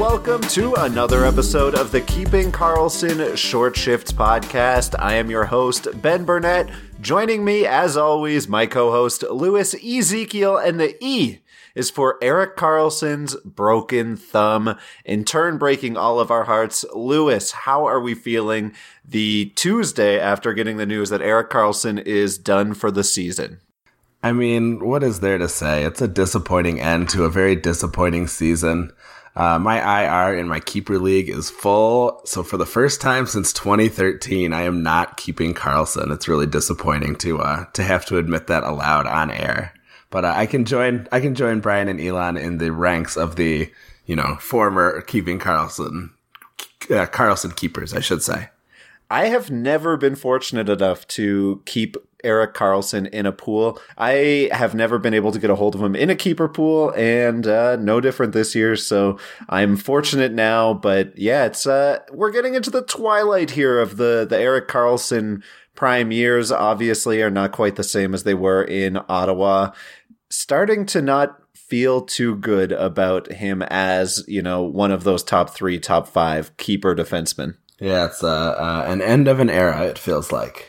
Welcome to another episode of the Keeping Karlsson Short Shifts podcast. I am your host, Ben Burnett. Joining me, as always, my co host, Louis Ezekiel, and the E is for Erik Karlsson's broken thumb, in turn breaking all of our hearts. Louis, how are we feeling the Tuesday after getting the news that Erik Karlsson is done for the season? I mean, what is there to say? It's a disappointing end to a very disappointing season. Uh, my IR in my keeper league is full. So for the first time since 2013, I am not keeping Karlsson. It's really disappointing to, uh, to have to admit that aloud on air. But uh, I can join, I can join Brian and Elon in the ranks of the, you know, former keeping Karlsson uh, Karlsson keepers, I should say. I have never been fortunate enough to keep Erik Karlsson in a pool. I have never been able to get a hold of him in a keeper pool, and uh, no different this year. So I'm fortunate now. But yeah, it's uh, we're getting into the twilight here of the the Erik Karlsson prime years. Obviously, are not quite the same as they were in Ottawa. Starting to not feel too good about him as you know one of those top three, top five keeper defensemen. Yeah, it's uh, uh, an end of an era. It feels like.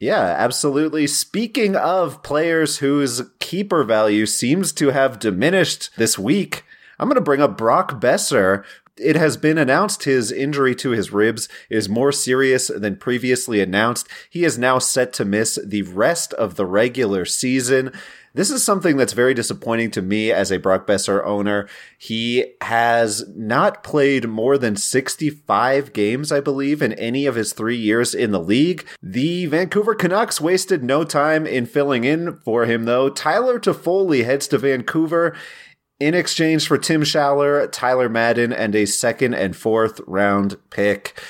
Yeah, absolutely. Speaking of players whose keeper value seems to have diminished this week, I'm going to bring up Brock Boeser. It has been announced his injury to his ribs is more serious than previously announced. He is now set to miss the rest of the regular season. This is something that's very disappointing to me as a Brock Boeser owner. He has not played more than 65 games, I believe, in any of his three years in the league. The Vancouver Canucks wasted no time in filling in for him, though. Tyler Toffoli heads to Vancouver in exchange for Tim Schaller, Tyler Madden, and a second and fourth round pick.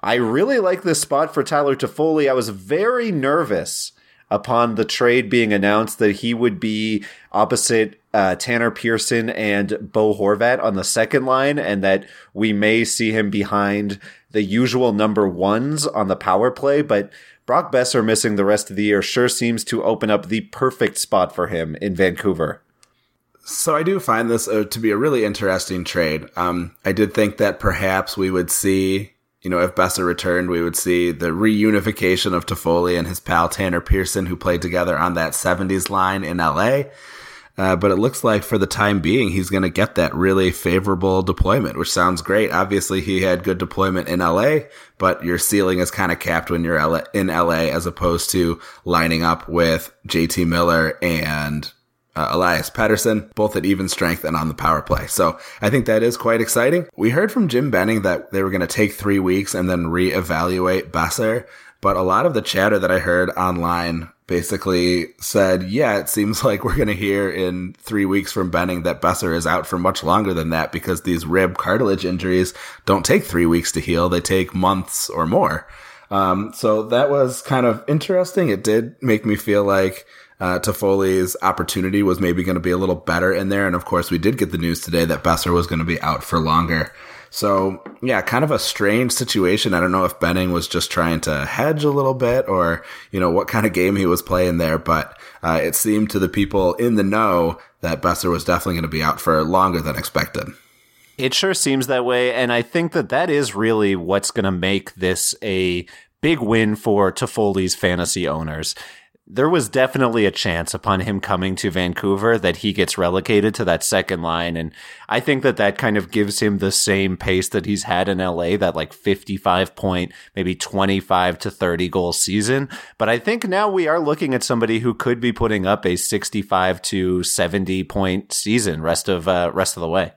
I really like this spot for Tyler Toffoli. I was very nervous upon the trade being announced that he would be opposite uh, Tanner Pearson and Bo Horvat on the second line, and that we may see him behind the usual number ones on the power play. But Brock Boeser missing the rest of the year sure seems to open up the perfect spot for him in Vancouver. So I do find this uh, to be a really interesting trade. Um, I did think that perhaps we would see you know, if Boeser returned, we would see the reunification of Toffoli and his pal Tanner Pearson, who played together on that 70s line in LA. Uh, but it looks like for the time being, he's going to get that really favorable deployment, which sounds great. Obviously, he had good deployment in LA, but your ceiling is kind of capped when you're in LA as opposed to lining up with JT Miller and uh, Elias Pettersson, both at even strength and on the power play. So I think that is quite exciting. We heard from Jim Benning that they were going to take three weeks and then reevaluate Boeser. But a lot of the chatter that I heard online basically said, yeah, it seems like we're going to hear in three weeks from Benning that Boeser is out for much longer than that because these rib cartilage injuries don't take three weeks to heal. They take months or more. Um, so that was kind of interesting. It did make me feel like uh, Toffoli's opportunity was maybe going to be a little better in there. And of course, we did get the news today that Boeser was going to be out for longer. So yeah, kind of a strange situation. I don't know if Benning was just trying to hedge a little bit or, you know, what kind of game he was playing there, but uh, it seemed to the people in the know that Boeser was definitely going to be out for longer than expected. It sure seems that way. And I think that that is really what's going to make this a big win for Toffoli's fantasy owners there was definitely a chance upon him coming to Vancouver that he gets relegated to that second line. And I think that that kind of gives him the same pace that he's had in LA, that like 55 point, maybe 25 to 30 goal season. But I think now we are looking at somebody who could be putting up a 65 to 70 point season rest of, uh, rest of the way.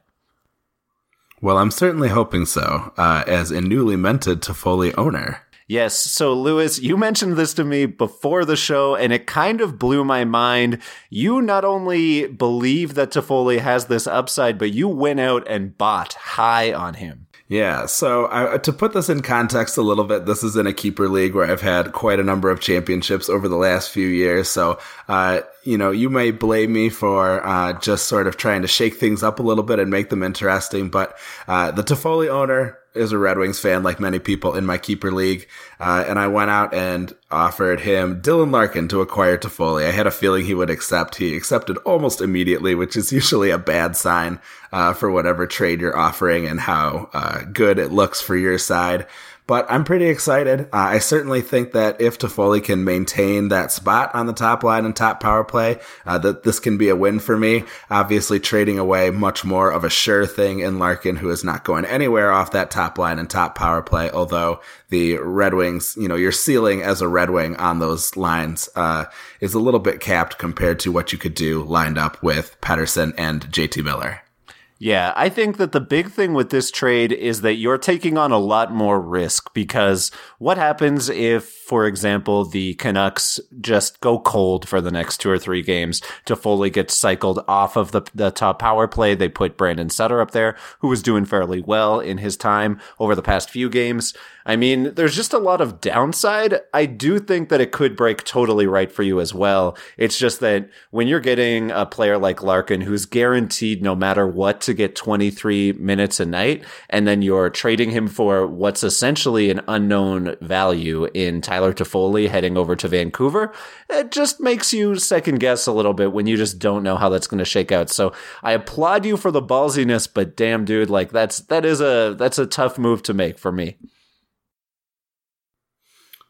Well, I'm certainly hoping so, uh, as a newly minted Toffoli owner. Yes. So, Lewis, you mentioned this to me before the show, and it kind of blew my mind. You not only believe that Toffoli has this upside, but you went out and bought high on him. Yeah, so uh, to put this in context a little bit, this is in a keeper league where I've had quite a number of championships over the last few years. So, uh, you know, you may blame me for uh, just sort of trying to shake things up a little bit and make them interesting. But uh, the Toffoli owner is a Red Wings fan, like many people in my keeper league, uh, and I went out and offered him Dylan Larkin to acquire Toffoli. I had a feeling he would accept. He accepted almost immediately, which is usually a bad sign uh, for whatever trade you're offering and how uh, good it looks for your side but I'm pretty excited. Uh, I certainly think that if Toffoli can maintain that spot on the top line and top power play, uh, that this can be a win for me. Obviously, trading away much more of a sure thing in Larkin, who is not going anywhere off that top line and top power play. Although the Red Wings, you know, your ceiling as a Red Wing on those lines uh, is a little bit capped compared to what you could do lined up with Pettersson and JT Miller. Yeah, I think that the big thing with this trade is that you're taking on a lot more risk because what happens if, for example, the Canucks just go cold for the next two or three games Toffoli gets cycled off of the, the top power play? They put Brandon Sutter up there, who was doing fairly well in his time over the past few games. I mean, there's just a lot of downside. I do think that it could break totally right for you as well. It's just that when you're getting a player like Larkin, who's guaranteed no matter what to get 23 minutes a night, and then you're trading him for what's essentially an unknown value in Tyler Toffoli heading over to Vancouver, it just makes you second guess a little bit when you just don't know how that's going to shake out. So I applaud you for the ballsiness, but damn, dude, like that's, that is a, that's a tough move to make for me.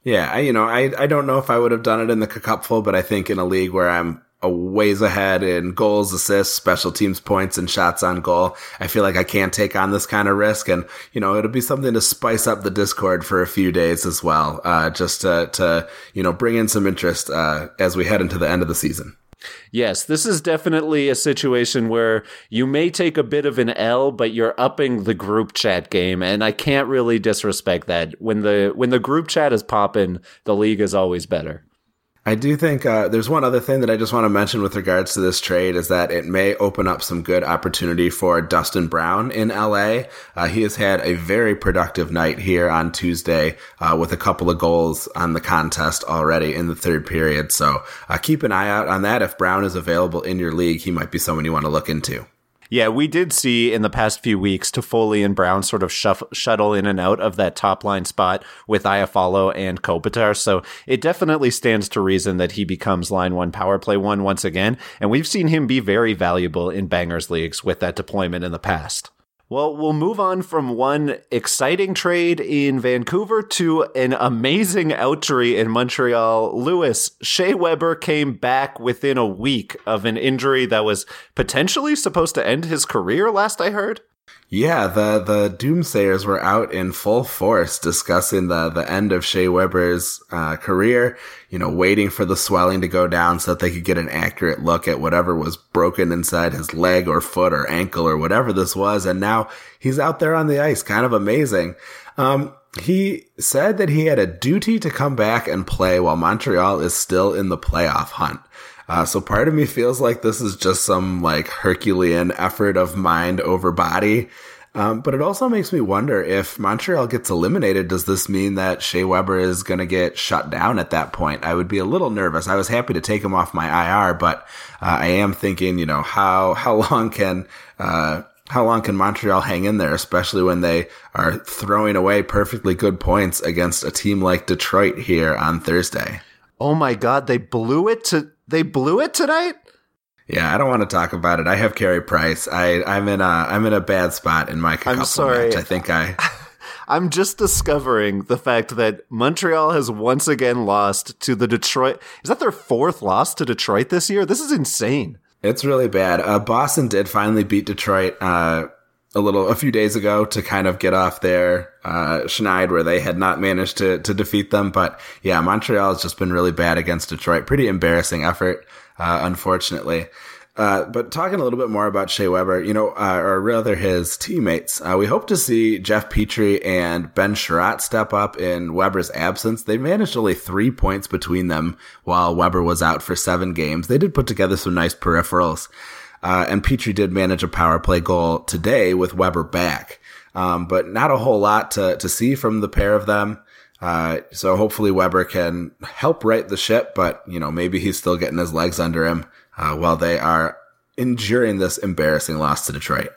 Yeah, I, you know, I, I don't know if I would have done it in the cupful, but I think in a league where I'm a ways ahead in goals, assists, special teams points, and shots on goal, I feel like I can't take on this kind of risk. And, you know, it'll be something to spice up the Discord for a few days as well, uh, just to, to, you know, bring in some interest, uh, as we head into the end of the season. Yes, this is definitely a situation where you may take a bit of an L, but you're upping the group chat game, and I can't really disrespect that. When the when the group chat is popping, the league is always better. I do think uh, there's one other thing that I just want to mention with regards to this trade is that it may open up some good opportunity for Dustin Brown in LA. Uh, he has had a very productive night here on Tuesday uh, with a couple of goals on the contest already in the third period. So uh, keep an eye out on that. If Brown is available in your league, he might be someone you want to look into. Yeah, we did see in the past few weeks Toffoli and Brown sort of shuff- shuttle in and out of that top line spot with Iafallo and Kopitar. So it definitely stands to reason that he becomes line one power play one once again. And we've seen him be very valuable in bangers leagues with that deployment in the past. Well, we'll move on from one exciting trade in Vancouver to an amazing outry in Montreal. Lewis, Shea Weber came back within a week of an injury that was potentially supposed to end his career, last I heard. Yeah, the the doomsayers were out in full force discussing the the end of Shea Weber's uh, career. You know, waiting for the swelling to go down so that they could get an accurate look at whatever was broken inside his leg or foot or ankle or whatever this was. And now he's out there on the ice, kind of amazing. Um, he said that he had a duty to come back and play while Montreal is still in the playoff hunt. Uh, so part of me feels like this is just some like Herculean effort of mind over body. Um, but it also makes me wonder if Montreal gets eliminated, does this mean that Shea Weber is going to get shut down at that point? I would be a little nervous. I was happy to take him off my IR, but uh, I am thinking, you know, how how long can uh, how long can Montreal hang in there, especially when they are throwing away perfectly good points against a team like Detroit here on Thursday? Oh my God, they blew it to they blew it tonight. Yeah, I don't want to talk about it. I have Carey Price. I I'm in a I'm in a bad spot in my. I'm sorry. Match. I think I. I'm just discovering the fact that Montreal has once again lost to the Detroit. Is that their fourth loss to Detroit this year? This is insane. It's really bad. Uh, Boston did finally beat Detroit uh, a little a few days ago to kind of get off their uh, schneid where they had not managed to to defeat them. But yeah, Montreal has just been really bad against Detroit. Pretty embarrassing effort, uh, unfortunately. Uh, but talking a little bit more about Shea Weber, you know, uh, or rather his teammates, uh, we hope to see Jeff Petry and Ben Chiarot step up in Weber's absence. They managed only three points between them while Weber was out for seven games. They did put together some nice peripherals. Uh, and Petry did manage a power play goal today with Weber back. Um, but not a whole lot to, to see from the pair of them. Uh, so hopefully Weber can help right the ship, but you know, maybe he's still getting his legs under him uh, while they are enduring this embarrassing loss to Detroit.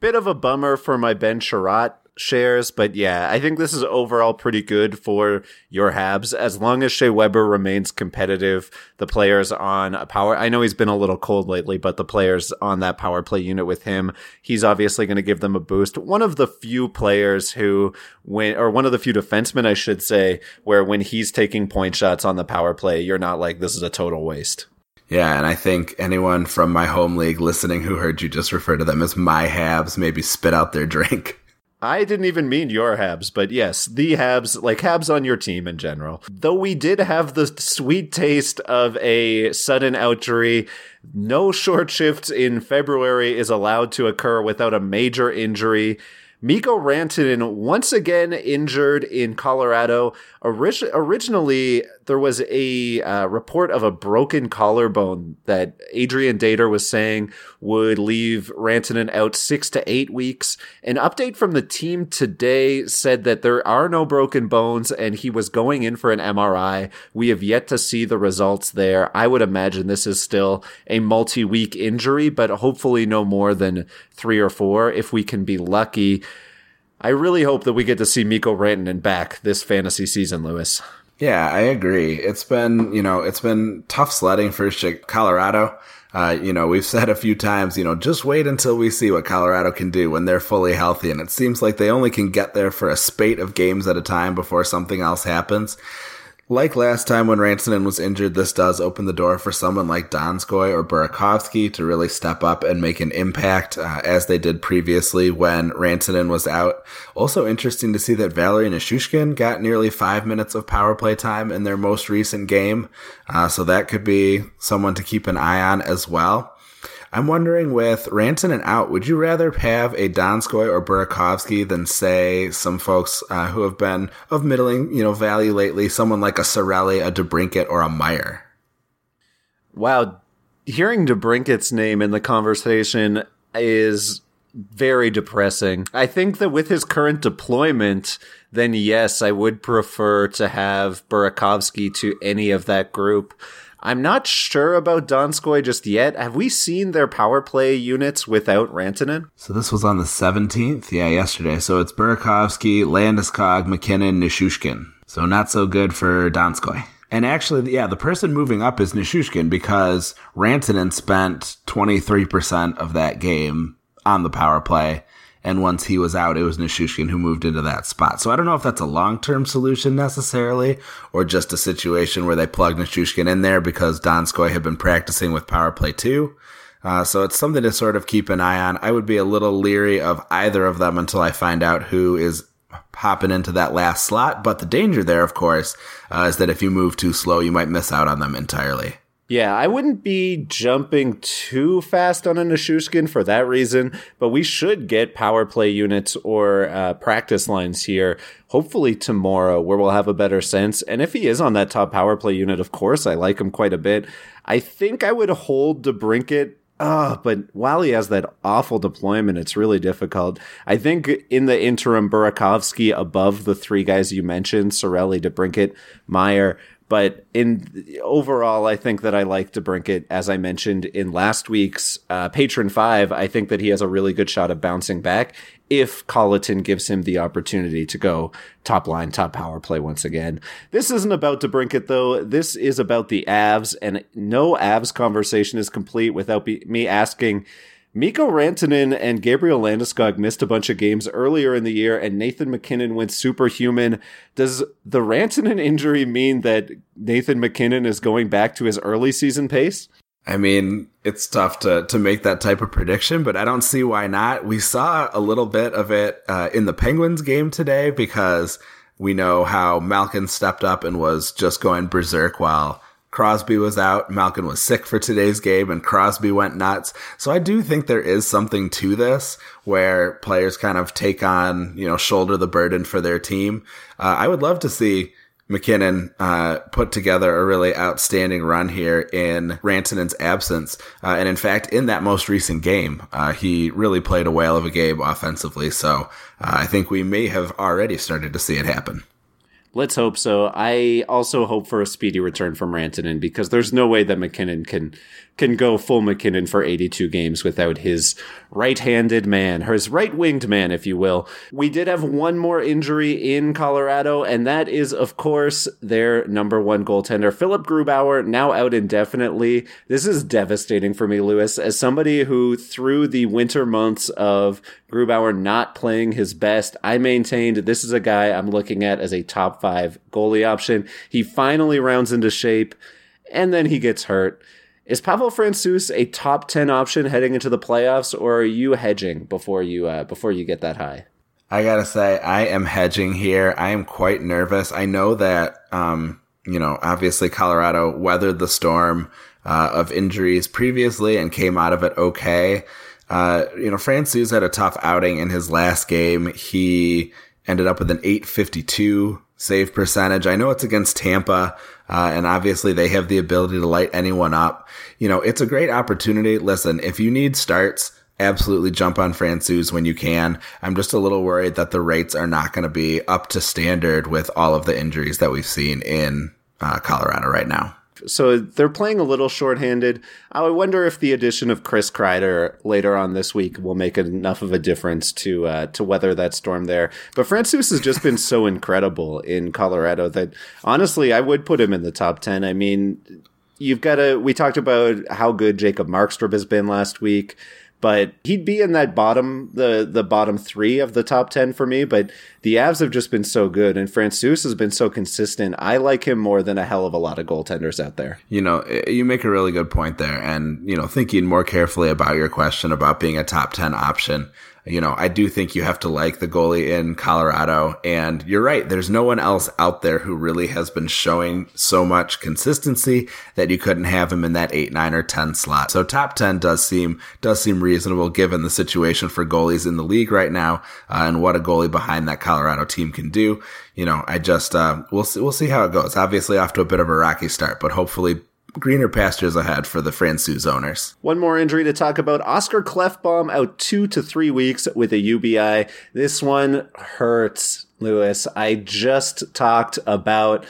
Bit of a bummer for my Ben Chiarot shares, but yeah, I think this is overall pretty good for your Habs as long as Shea Weber remains competitive. The players on a power, I know he's been a little cold lately, but the players on that power play unit with him, he's obviously going to give them a boost. One of the few players who, when, or one of the few defensemen, I should say, where when he's taking point shots on the power play, you're not like, this is a total waste. Yeah, and I think anyone from my home league listening who heard you just refer to them as my Habs maybe spit out their drink. I didn't even mean your Habs, but yes, the Habs, like Habs on your team in general. Though we did have the sweet taste of a sudden outjury, no short shifts in February is allowed to occur without a major injury. Mikko Rantanen once again injured in Colorado. Orig- originally, there was a uh, report of a broken collarbone that Adrian Dater was saying would leave Rantanen out six to eight weeks. An update from the team today said that there are no broken bones and he was going in for an MRI. We have yet to see the results there. I would imagine this is still a multi week injury, but hopefully no more than three or four if we can be lucky. I really hope that we get to see Mikko Rantanen back this fantasy season, Lewis. Yeah, I agree. It's been, you know, it's been tough sledding for Colorado. Uh, you know, we've said a few times, you know, just wait until we see what Colorado can do when they're fully healthy. And it seems like they only can get there for a spate of games at a time before something else happens. Like last time when Rantanen was injured, this does open the door for someone like Donskoy or Burakovsky to really step up and make an impact, uh, as they did previously when Rantanen was out. Also interesting to see that Valeri Nichushkin got nearly five minutes of power play time in their most recent game, uh, so that could be someone to keep an eye on as well. I'm wondering with Rantanen out, would you rather have a Donskoy or Burakovsky than say some folks uh, who have been of middling, you know, value lately, someone like a Cirelli, a DeBrincat, or a Meier? Wow, hearing DeBrincat's name in the conversation is very depressing. I think that with his current deployment, then yes, I would prefer to have Burakovsky to any of that group. I'm not sure about Donskoy just yet. Have we seen their power play units without Rantanen? So this was on the 17th? Yeah, yesterday. So it's Burakovsky, Landeskog, MacKinnon, Nichushkin. So not so good for Donskoy. And actually, yeah, the person moving up is Nichushkin because Rantanen spent 23% of that game on the power play and once he was out, it was Nichushkin who moved into that spot. So I don't know if that's a long term solution necessarily, or just a situation where they plugged Nichushkin in there because Donskoy had been practicing with power play two. Uh, so it's something to sort of keep an eye on. I would be a little leery of either of them until I find out who is hopping into that last slot. But the danger there, of course, uh, is that if you move too slow, you might miss out on them entirely. Yeah, I wouldn't be jumping too fast on a Nichushkin for that reason, but we should get power play units or uh, practice lines here, hopefully tomorrow, where we'll have a better sense. And if he is on that top power play unit, of course, I like him quite a bit. I think I would hold DeBrincat Ah, but while he has that awful deployment, it's really difficult. I think in the interim, Burakovsky above the three guys you mentioned, Cirelli, DeBrincat, Meier, but in overall, I think that I like DeBrincat, as I mentioned in last week's uh, Patron Five. I think that he has a really good shot of bouncing back if Colliton gives him the opportunity to go top line, top power play once again. This isn't about DeBrincat though. This is about the Avs, and no Avs conversation is complete without be- me asking Mikko Rantanen and Gabriel Landeskog missed a bunch of games earlier in the year, and Nathan MacKinnon went superhuman. Does the Rantanen injury mean that Nathan MacKinnon is going back to his early season pace? I mean, it's tough to to make that type of prediction, but I don't see why not. We saw a little bit of it uh, in the Penguins game today because we know how Malkin stepped up and was just going berserk while Crosby was out. Malkin was sick for today's game and Crosby went nuts. So I do think there is something to this where players kind of take on, you know, shoulder the burden for their team. Uh, I would love to see MacKinnon uh, put together a really outstanding run here in Rantanen's absence. Uh, and in fact, in that most recent game, uh, he really played a whale of a game offensively. So uh, I think we may have already started to see it happen. Let's hope so. I also hope for a speedy return from Rantanen because there's no way that MacKinnon can can go full MacKinnon for 82 games without his right-handed man, his right-winged man, if you will. We did have one more injury in Colorado, and that is, of course, their number one goaltender, Philipp Grubauer, now out indefinitely. This is devastating for me, Lewis, as somebody who, through the winter months of Grubauer not playing his best, I maintained this is a guy I'm looking at as a top five goalie option. He finally rounds into shape, and then he gets hurt. Is Pavel Francouz a top ten option heading into the playoffs, or are you hedging before you uh, before you get that high? I gotta say, I am hedging here. I am quite nervous. I know that, um, you know, obviously Colorado weathered the storm uh, of injuries previously and came out of it okay. Uh, you know, Francouz had a tough outing in his last game. He ended up with an 852 save percentage. I know it's against Tampa, uh, and obviously they have the ability to light anyone up. You know, it's a great opportunity. Listen, if you need starts, absolutely jump on Francouz when you can. I'm just a little worried that the rates are not going to be up to standard with all of the injuries that we've seen in uh, Colorado right now. So they're playing a little shorthanded. I wonder if the addition of Chris Kreider later on this week will make enough of a difference to uh, to weather that storm there. But Francouz has just been so incredible in Colorado that honestly, I would put him in the top ten. I mean, you've got to. We talked about how good Jacob Markstrom has been last week but he'd be in that bottom the the bottom three of the top ten for me. But the Avs have just been so good, and Francouz has been so consistent. I like him more than a hell of a lot of goaltenders out there. You know, you make a really good point there, and you know, thinking more carefully about your question about being a top ten option you know, I do think you have to like the goalie in Colorado. And you're right. There's no one else out there who really has been showing so much consistency that you couldn't have him in that eight, nine, or 10 slot. So top 10 does seem, does seem reasonable given the situation for goalies in the league right now, uh, and what a goalie behind that Colorado team can do. You know, I just, uh, we'll see, we'll see how it goes. Obviously off to a bit of a rocky start, but hopefully greener pastures ahead for the Francouz owners. One more injury to talk about. Oscar Klefbom out two to three weeks with a UBI. This one hurts, Lewis. I just talked about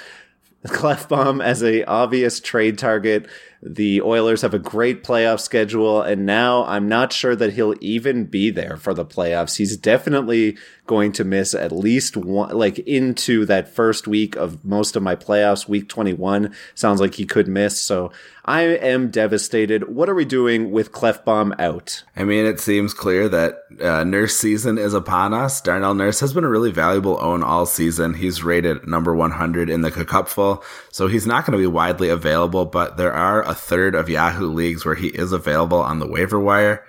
Klefbom as a obvious trade target. The Oilers have a great playoff schedule, and now I'm not sure that he'll even be there for the playoffs. He's definitely going to miss at least one, like into that first week of most of my playoffs. Week 21 sounds like he could miss. So I am devastated. What are we doing with Klefbom out? I mean, it seems clear that uh, Nurse season is upon us. Darnell Nurse has been a really valuable own all season. He's rated number 100 in the Cupful, so he's not going to be widely available, but there are a third of Yahoo leagues where he is available on the waiver wire.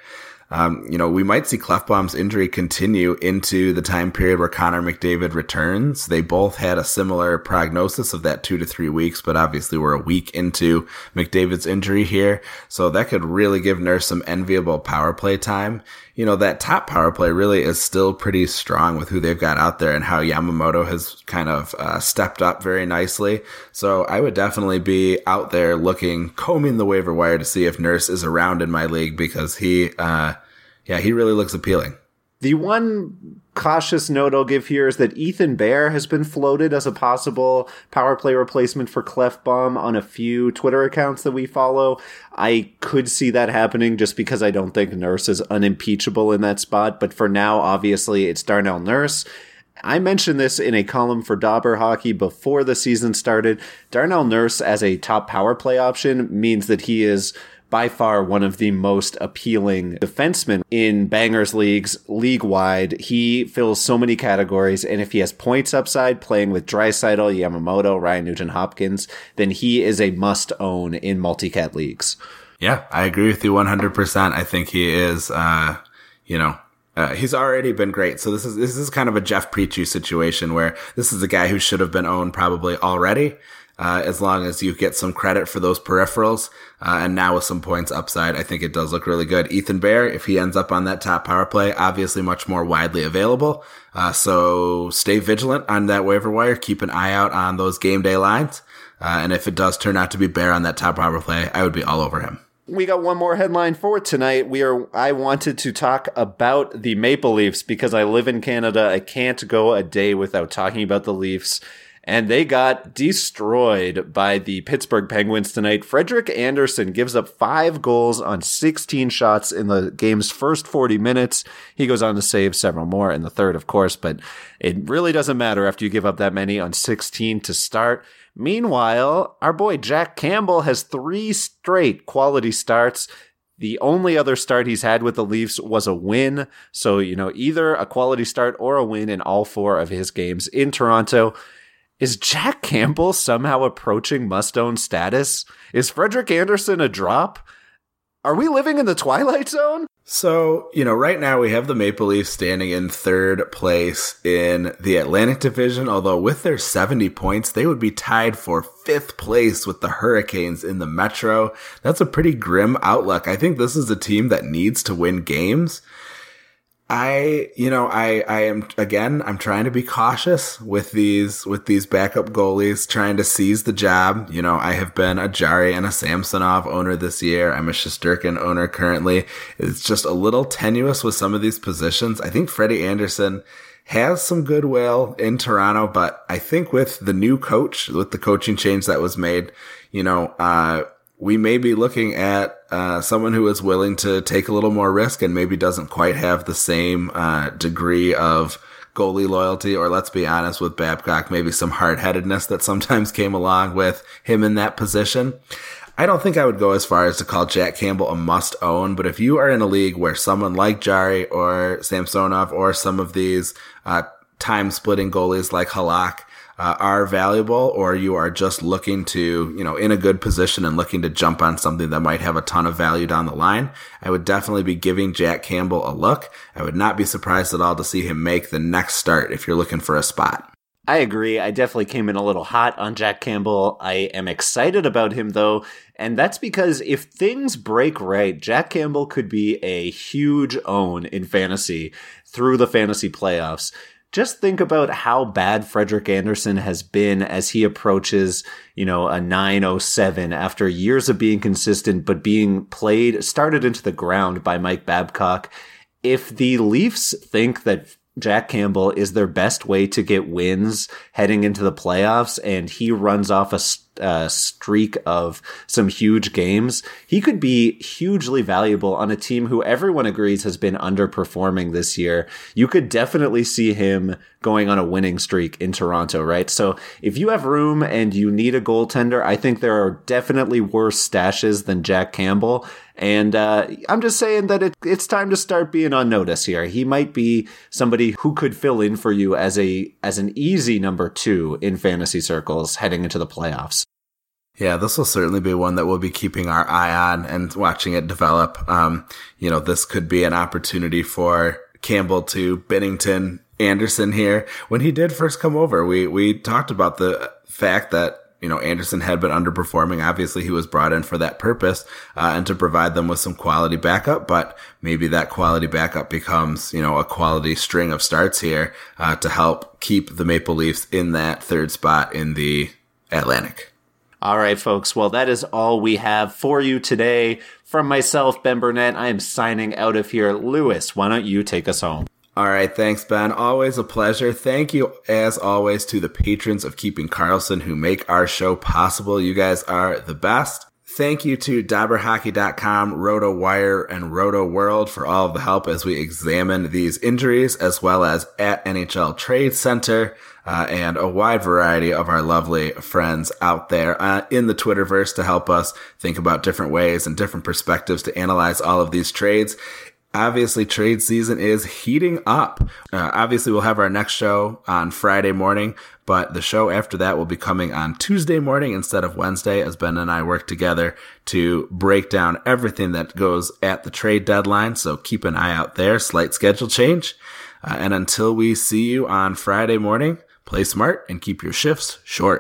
Um, you know, we might see Klefbom's injury continue into the time period where Connor McDavid returns. They both had a similar prognosis of that two to three weeks, but obviously we're a week into McDavid's injury here. So that could really give Nurse some enviable power play time. You know, that top power play really is still pretty strong with who they've got out there and how Yamamoto has kind of uh, stepped up very nicely. So I would definitely be out there looking, combing the waiver wire to see if Nurse is around in my league because he, uh, yeah, he really looks appealing. The one cautious note I'll give here is that Ethan Bear has been floated as a possible power play replacement for Klefbom on a few Twitter accounts that we follow. I could see that happening just because I don't think Nurse is unimpeachable in that spot. But for now, obviously, it's Darnell Nurse. I mentioned this in a column for Dobber Hockey before the season started. Darnell Nurse as a top power play option means that he is by far one of the most appealing defensemen in bangers leagues league wide. He fills so many categories, and if he has points upside playing with Draisaitl, Yamamoto, Ryan Nugent Hopkins, then he is a must own in multi-cat leagues. Yeah, I agree with you 100%. I think he is, uh, you know, uh, he's already been great. So this is this is kind of a Jeff Preciu situation where this is a guy who should have been owned probably already. Uh, as long as you get some credit for those peripherals, uh, and now with some points upside, I think it does look really good. Ethan Bear, if he ends up on that top power play, obviously much more widely available. Uh, so stay vigilant on that waiver wire. Keep an eye out on those game day lines. Uh, and if it does turn out to be Bear on that top power play, I would be all over him we got one more headline for tonight. We are I wanted to talk about the Maple Leafs because I live in Canada. I can't go a day without talking about the Leafs. And they got destroyed by the Pittsburgh Penguins tonight. Frederik Andersen gives up five goals on 16 shots in the game's first 40 minutes. He goes on to save several more in the third, of course, but it really doesn't matter after you give up that many on 16 to start. Meanwhile, our boy Jack Campbell has three straight quality starts. The only other start he's had with the Leafs was a win. So, you know, either a quality start or a win in all four of his games in Toronto. Is Jack Campbell somehow approaching must own status? Is Frederik Andersen a drop? Are we living in the Twilight Zone? So, you know, right now we have the Maple Leafs standing in third place in the Atlantic Division, although with their 70 points, they would be tied for fifth place with the Hurricanes in the Metro. That's a pretty grim outlook. I think this is a team that needs to win games. I, you know, I, I am again, I'm trying to be cautious with these, with these backup goalies, trying to seize the job. You know, I have been a Jarry and a Samsonov owner this year. I'm a Shesterkin owner currently. It's just a little tenuous with some of these positions. I think Freddie Andersen has some goodwill in Toronto, but I think with the new coach, with the coaching change that was made, you know, uh, we may be looking at uh, someone who is willing to take a little more risk and maybe doesn't quite have the same uh, degree of goalie loyalty, or let's be honest with Babcock, maybe some hard headedness that sometimes came along with him in that position. I don't think I would go as far as to call Jack Campbell a must own, but if you are in a league where someone like Jarry or Samsonov or some of these uh, time splitting goalies like Halak uh, are valuable or you are just looking to, you know, in a good position and looking to jump on something that might have a ton of value down the line, I would definitely be giving Jack Campbell a look. I would not be surprised at all to see him make the next start if you're looking for a spot. I agree. I definitely came in a little hot on Jack Campbell. I am excited about him though, and that's because if things break right, Jack Campbell could be a huge own in fantasy through the fantasy playoffs just think about how bad Frederik Andersen has been as he approaches, you know, a 907 after years of being consistent, but being played, started into the ground by Mike Babcock. If the Leafs think that Jack Campbell is their best way to get wins heading into the playoffs, and he runs off a uh, streak of some huge games, he could be hugely valuable on a team who everyone agrees has been underperforming this year. You could definitely see him going on a winning streak in Toronto, right? So if you have room and you need a goaltender, I think there are definitely worse stashes than Jack Campbell. And uh, I'm just saying that it, it's time to start being on notice here. He might be somebody who could fill in for you as a as an easy number two in fantasy circles heading into the playoffs. Yeah, this will certainly be one that we'll be keeping our eye on and watching it develop. Um, you know, this could be an opportunity for Campbell to Binnington Andersen here. When he did first come over, we, we talked about the fact that, you know, Andersen had been underperforming. Obviously, he was brought in for that purpose, uh, and to provide them with some quality backup, but maybe that quality backup becomes, you know, a quality string of starts here, uh, to help keep the Maple Leafs in that third spot in the Atlantic. All right, folks. Well, that is all we have for you today. From myself, Ben Burnett, I am signing out of here. Lewis, why don't you take us home? All right, thanks, Ben. Always a pleasure. Thank you, as always, to the patrons of Keeping Karlsson who make our show possible. You guys are the best. Thank you to DobberHockey.com, RotoWire, and Roto World for all of the help as we examine these injuries, as well as at NHL Trade Center. uh, and a wide variety of our lovely friends out there uh, in the Twitterverse to help us think about different ways and different perspectives to analyze all of these trades obviously trade season is heating up. Uh, obviously, we'll have our next show on Friday morning, but the show after that will be coming on Tuesday morning instead of Wednesday as Ben and I work together to break down everything that goes at the trade deadline. So keep an eye out there. Slight schedule change. Uh, and until we see you on Friday morning, play smart and keep your shifts short.